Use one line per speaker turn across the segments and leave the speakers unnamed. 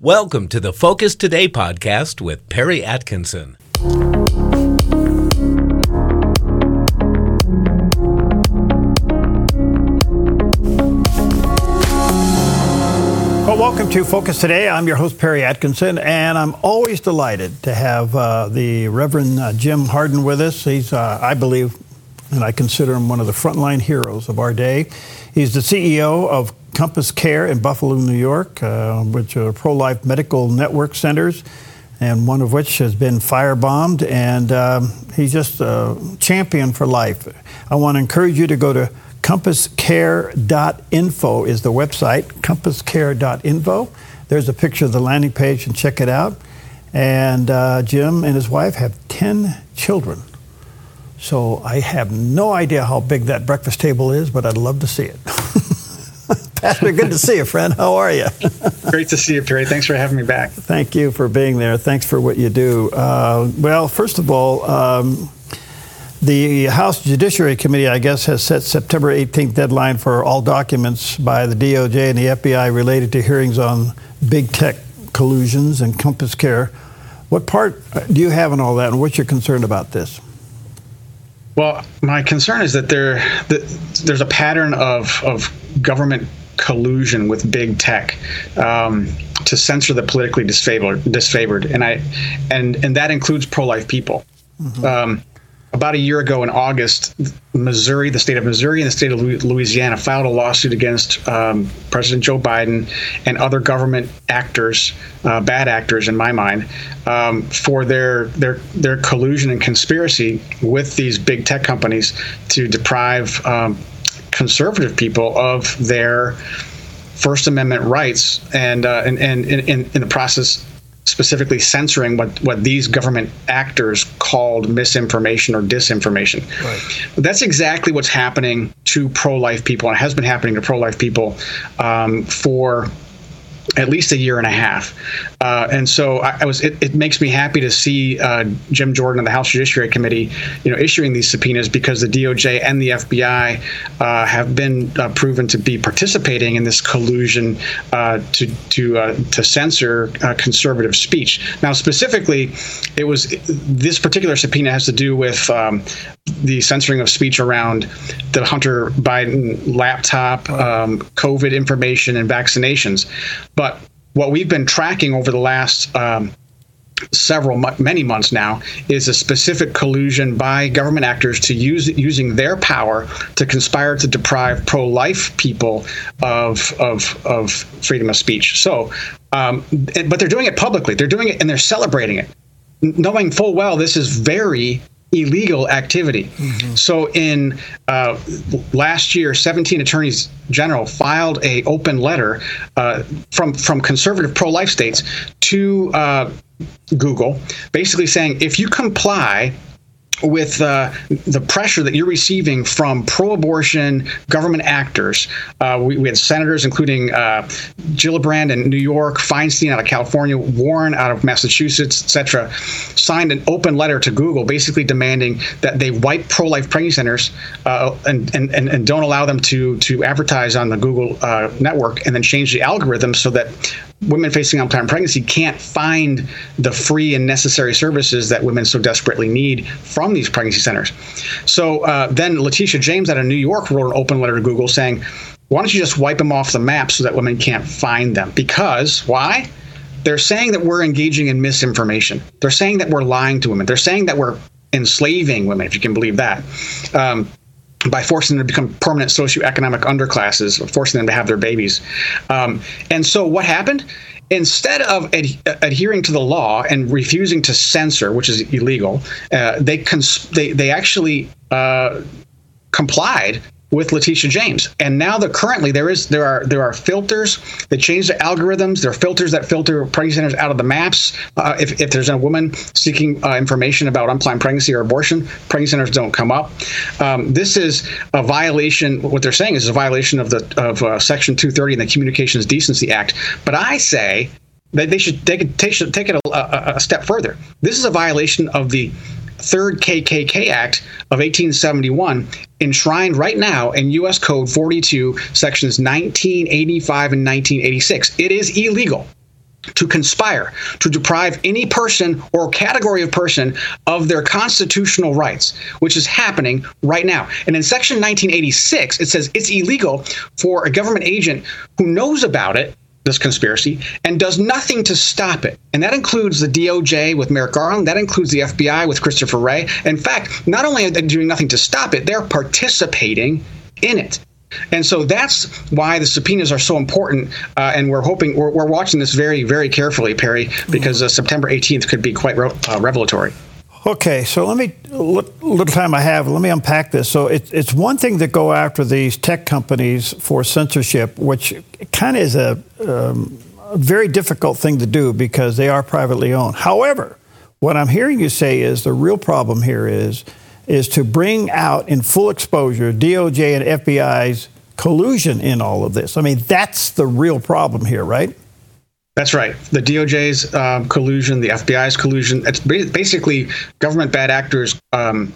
Welcome to the Focus Today podcast with Perry Atkinson.
Well, welcome to Focus Today. I'm your host, Perry Atkinson, and I'm always delighted to have uh, the Reverend uh, Jim Harden with us. He's, uh, I believe, and I consider him one of the frontline heroes of our day. He's the CEO of CompassCare in Buffalo, New York, uh, which are pro life medical network centers, and one of which has been firebombed. And um, he's just a champion for life. I want to encourage you to go to compasscare.info is the website, compasscare.info. There's a picture of the landing page and check it out. And uh, Jim and his wife have 10 children. So I have no idea how big that breakfast table is, but I'd love to see it. Pastor, good to see you, friend. How are you?
Great to see you, Perry. Thanks for having me back.
Thank you for being there. Thanks for what you do. Uh, well, first of all, um, the House Judiciary Committee, I guess, has set September 18th deadline for all documents by the DOJ and the FBI related to hearings on big tech collusions and CompassCare. What part do you have in all that, and what's your concern about this?
Well, my concern is that there that there's a pattern of of government collusion with big tech um, to censor the politically disfavored, disfavored, and I and and that includes pro-life people. Mm-hmm. Um, about a year ago in August, Missouri, the state of Missouri, and the state of Louisiana filed a lawsuit against um, President Joe Biden and other government actors, uh, bad actors in my mind, um, for their their their collusion and conspiracy with these big tech companies to deprive um, conservative people of their First Amendment rights, and uh, and, and in, in the process specifically censoring what, what these government actors called misinformation or disinformation. Right. That's exactly what's happening to pro life people, and has been happening to pro life people um, for at least a year and a half. Uh, and so I, I was. It, it, makes me happy to see uh, Jim Jordan of the House Judiciary Committee, you know, issuing these subpoenas because the DOJ and the FBI uh, have been uh, proven to be participating in this collusion uh, to to uh, to censor conservative speech. Now, specifically, it was this particular subpoena has to do with um, the censoring of speech around the Hunter Biden laptop, um, COVID information, and vaccinations. But what we've been tracking over the last um, several many months now is a specific collusion by government actors to use using their power to conspire to deprive pro-life people of of of freedom of speech. So, um, but they're doing it publicly. They're doing it and they're celebrating it, knowing full well this is very illegal activity. Mm-hmm. So in uh, last year, 17 attorneys general filed a open letter uh, from from conservative pro-life states to uh, Google, basically saying if you comply with uh, the pressure that you're receiving from pro-abortion government actors. Uh, we, we, had senators, including uh, Gillibrand in New York, Feinstein out of California, Warren out of Massachusetts, etc., signed an open letter to Google, basically demanding that they wipe pro-life pregnancy centers uh, and, and, and don't allow them to to advertise on the Google uh, network, and then change the algorithm so that women facing unplanned pregnancy can't find the free and necessary services that women so desperately need from these pregnancy centers. So uh, then Letitia James out of New York wrote an open letter to Google saying, why don't you just wipe them off the map so that women can't find them? Because why? They're saying that we're engaging in misinformation. They're saying that we're lying to women. They're saying that we're enslaving women, if you can believe that. Um, by forcing them to become permanent socioeconomic underclasses, forcing them to have their babies. Um, and so what happened? Instead of ad- adhering to the law and refusing to censor, which is illegal, uh, they, cons- they they actually uh, complied with Letitia James. And now that currently there is there are there are filters that change the algorithms. There are filters that filter pregnancy centers out of the maps. Uh, if, if there's a woman seeking uh, information about unplanned pregnancy or abortion, pregnancy centers don't come up. Um, this is a violation. What they're saying is a violation of the of uh, Section 230 in the Communications Decency Act. But I say that they should take it, take, take it a, a, a step further. This is a violation of the Third KKK Act of 1871, enshrined right now in U.S. Code 42, sections 1985 and 1986. It is illegal to conspire to deprive any person or category of person of their constitutional rights, which is happening right now. And in Section 1986, it says it's illegal for a government agent who knows about it this conspiracy and does nothing to stop it. And that includes the DOJ with Merrick Garland, that includes the FBI with Christopher Wray. In fact, not only are they doing nothing to stop it, they're participating in it. And so that's why the subpoenas are so important. Uh, and we're hoping, we're, we're, watching this very, very carefully, Perry, because uh, September 18th could be quite re- uh, revelatory.
Okay, so let me, little time I have, let me unpack this. So it, it's one thing to go after these tech companies for censorship, which kind of is a, um, a very difficult thing to do because they are privately owned. However, what I'm hearing you say is the real problem here is is to bring out in full exposure DOJ and FBI's collusion in all of this. I mean, that's the real problem here, right?
That's right. The DOJ's um, collusion, the FBI's collusion. It's basically government bad actors um,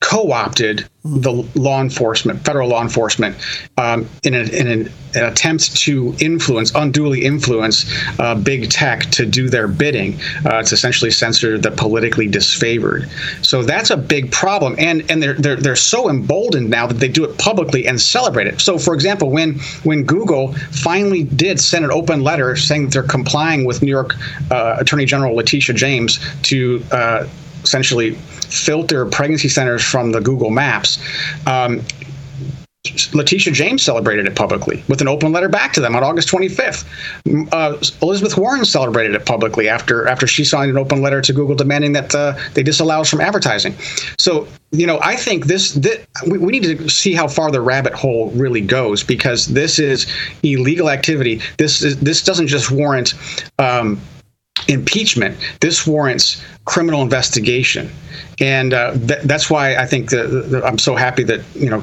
co-opted the law enforcement, federal law enforcement, um, in, a, in an, an, attempt to influence, unduly influence uh, big tech to do their bidding, uh, to essentially censor the politically disfavored. So that's a big problem, and and they're they're they're so emboldened now that they do it publicly and celebrate it. So, for example, when when Google finally did send an open letter saying that they're complying with New York uh, Attorney General Letitia James to uh, essentially filter pregnancy centers from the Google Maps. Um, Letitia James celebrated it publicly with an open letter back to them on August 25th. Uh, Elizabeth Warren celebrated it publicly after after she signed an open letter to Google demanding that uh, they disallow us from advertising. So, you know, I think this, this we, we, need to see how far the rabbit hole really goes because this is illegal activity. This is this doesn't just warrant. Um, impeachment. This warrants criminal investigation, and uh, th- that's why I think that I'm so happy that you know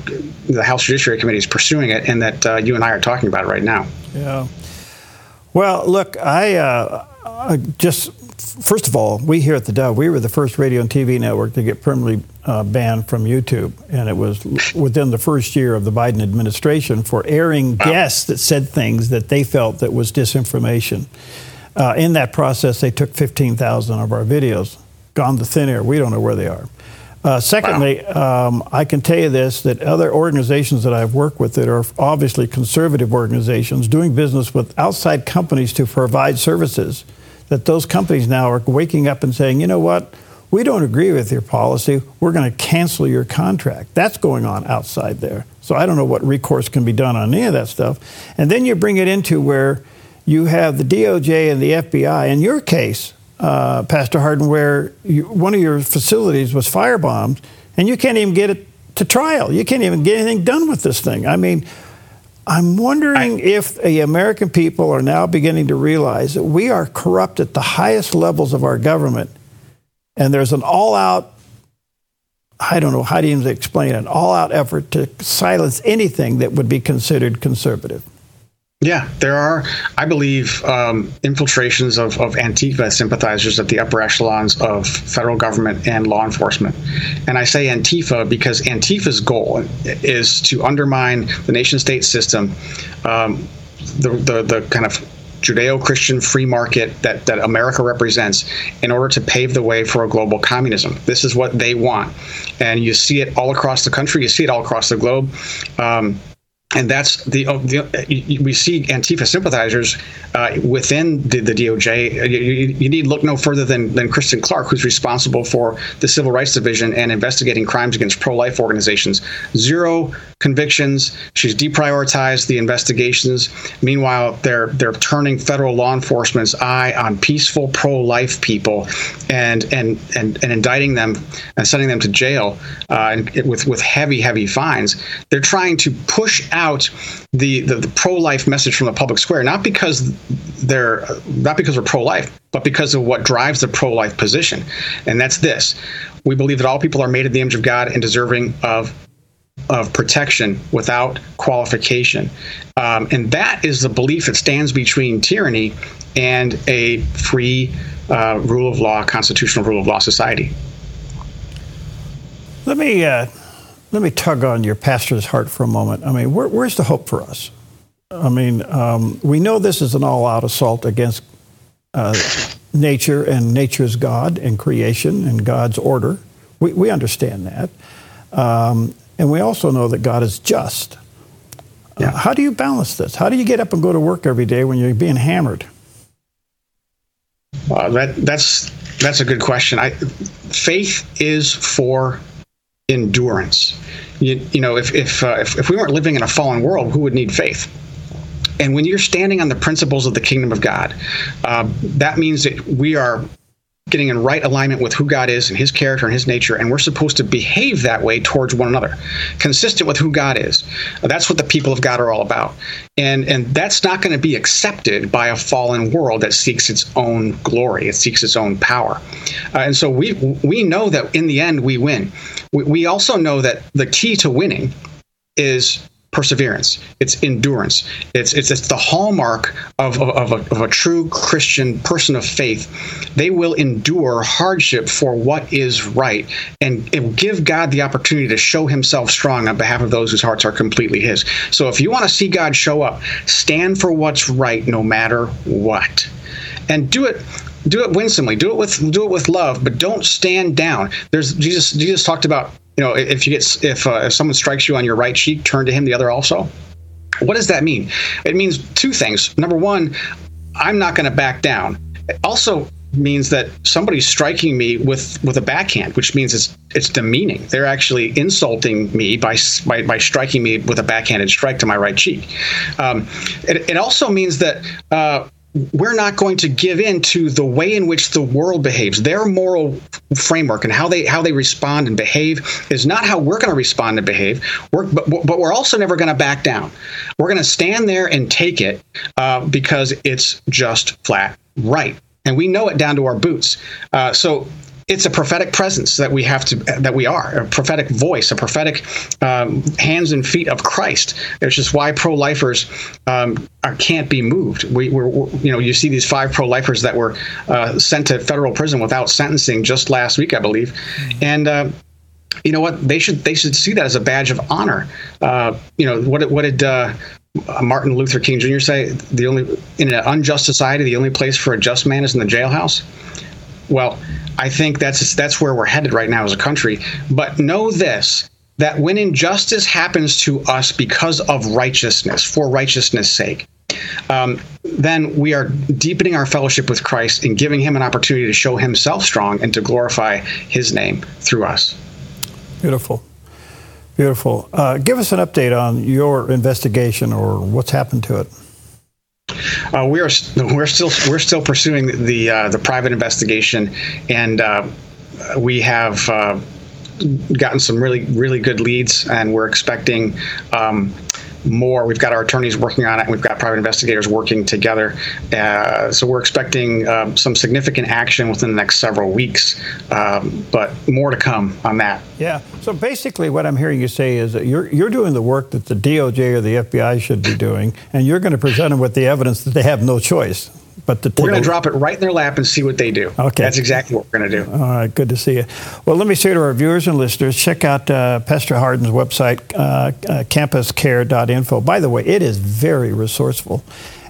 the House Judiciary Committee is pursuing it, and that uh, you and I are talking about it right now.
Yeah. Well, look, I, uh, I just first of all, we here at the Dove, we were the first radio and TV network to get permanently uh, banned from YouTube, and it was within the first year of the Biden administration for airing guests that said things that they felt that was disinformation. Uh, in that process, they took 15,000 of our videos, gone to thin air. We don't know where they are. Uh, secondly, wow. um, I can tell you this that other organizations that I've worked with that are obviously conservative organizations doing business with outside companies to provide services, that those companies now are waking up and saying, you know what? We don't agree with your policy. We're going to cancel your contract. That's going on outside there. So I don't know what recourse can be done on any of that stuff. And then you bring it into where you have the DOJ and the FBI. In your case, uh, Pastor Harden, where you, one of your facilities was firebombed, and you can't even get it to trial. You can't even get anything done with this thing. I mean, I'm wondering I, if the American people are now beginning to realize that we are corrupt at the highest levels of our government, and there's an all-out I don't know how to even explain an all-out effort to silence anything that would be considered conservative.
Yeah, there are, I believe, um, infiltrations of, of Antifa sympathizers at the upper echelons of federal government and law enforcement. And I say Antifa because Antifa's goal is to undermine the nation state system, um, the, the, the kind of Judeo Christian free market that, that America represents in order to pave the way for a global communism. This is what they want. And you see it all across the country, you see it all across the globe. Um, and that's the, uh, the, we see Antifa sympathizers uh, within the, the DOJ. You, you, need look no further than, than Kristen Clarke, who's responsible for the Civil Rights Division and investigating crimes against pro-life organizations. Zero convictions. She's deprioritized the investigations. Meanwhile, they're they're turning federal law enforcement's eye on peaceful pro-life people, and and and, and indicting them and sending them to jail uh, with with heavy heavy fines. They're trying to push out the, the, the pro-life message from the public square, not because they're not because we're pro-life, but because of what drives the pro-life position, and that's this: we believe that all people are made in the image of God and deserving of of protection without qualification. Um, and that is the belief that stands between tyranny and a free uh, rule of law, constitutional rule of law society.
Let me uh, let me tug on your pastor's heart for a moment. I mean, where, where's the hope for us? I mean, um, we know this is an all-out assault against uh, nature and nature's God and creation and God's order. We, we understand that. Um, and we also know that God is just. Yeah. Uh, how do you balance this? How do you get up and go to work every day when you're being hammered?
Uh, that that's that's a good question. I, faith is for endurance. You, you know, if if, uh, if if we weren't living in a fallen world, who would need faith? And when you're standing on the principles of the kingdom of God, uh, that means that we are getting in right alignment with who God is and his character and his nature, and we're supposed to behave that way towards one another, consistent with who God is. That's what the people of God are all about. And and that's not going to be accepted by a fallen world that seeks its own glory, it seeks its own power. Uh, and so we we know that in the end we win. We, we also know that the key to winning is perseverance. It's endurance. It's it's, it's the hallmark of, of, of, a, of a true christian person of faith. They will endure hardship for what is right and give god the opportunity to show himself strong on behalf of those whose hearts are completely his. So if you want to see god show up stand for what's right no matter what and do it do it winsomely do it with do it with love but don't stand down there's jesus jesus talked about you know, if you get if uh, if someone strikes you on your right cheek, turn to him the other also. What does that mean? It means two things. Number one, I'm not going to back down. It also means that somebody's striking me with with a backhand, which means it's it's demeaning. They're actually insulting me by by, by striking me with a backhanded strike to my right cheek. Um, it, it also means that uh, we're not going to give in to the way in which the world behaves. Their moral framework and how they how they respond and behave is not how we're going to respond and behave. We're, but, but we're also never going to back down. We're going to stand there and take it uh, because it's just flat right and we know it down to our boots. Uh, so it's a prophetic presence that we have to that we are a prophetic voice a prophetic um, hands and feet of christ. It's just why pro-lifers um, are, can't be moved. We, are you know you see these five pro-lifers that were uh, sent to federal prison without sentencing just last week i believe. And uh, you know what? They should they should see that as a badge of honor. Uh, you know what what did uh, Martin Luther King Jr. say? The only in an unjust society the only place for a just man is in the jailhouse well I think that's that's where we're headed right now as a country. But know this that when injustice happens to us because of righteousness, for righteousness' sake, um, then we are deepening our fellowship with Christ and giving him an opportunity to show himself strong and to glorify his name through us.
Beautiful. Beautiful. Uh, give us an update on your investigation or what's happened to it.
Uh, we are we're still we're still pursuing the uh, the private investigation, and uh, we have uh, gotten some really really good leads, and we're expecting. Um, more. We've got our attorneys working on it, we've got private investigators working together. Uh, so we're expecting um, some significant action within the next several weeks, um, but more to come on that.
Yeah. So basically, what I'm hearing you say is that you're you're doing the work that the DOJ or the FBI should be doing, and you're going to present them with the evidence that they have no choice. But
to we're going to drop it right in their lap and see what they do. Okay, that's exactly what we're going to do.
All right, good to see you. Well, let me say to our viewers and listeners, check out uh, Pastor Harden's website, uh, uh, compasscare.info. By the way, it is very resourceful.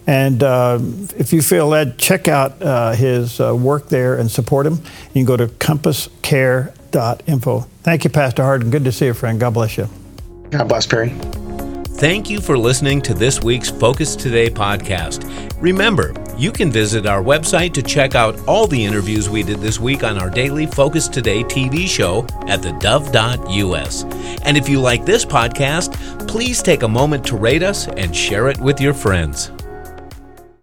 And uh, if you feel led, check out uh, his uh, work there and support him. You can go to compasscare.info. Thank you, Pastor Harden. Good to see you, friend. God bless you.
God bless, Perry.
Thank you for listening to this week's Focus Today podcast. Remember, you can visit our website to check out all the interviews we did this week on our daily Focus Today TV show at thedove.us. And if you like this podcast, please take a moment to rate us and share it with your friends.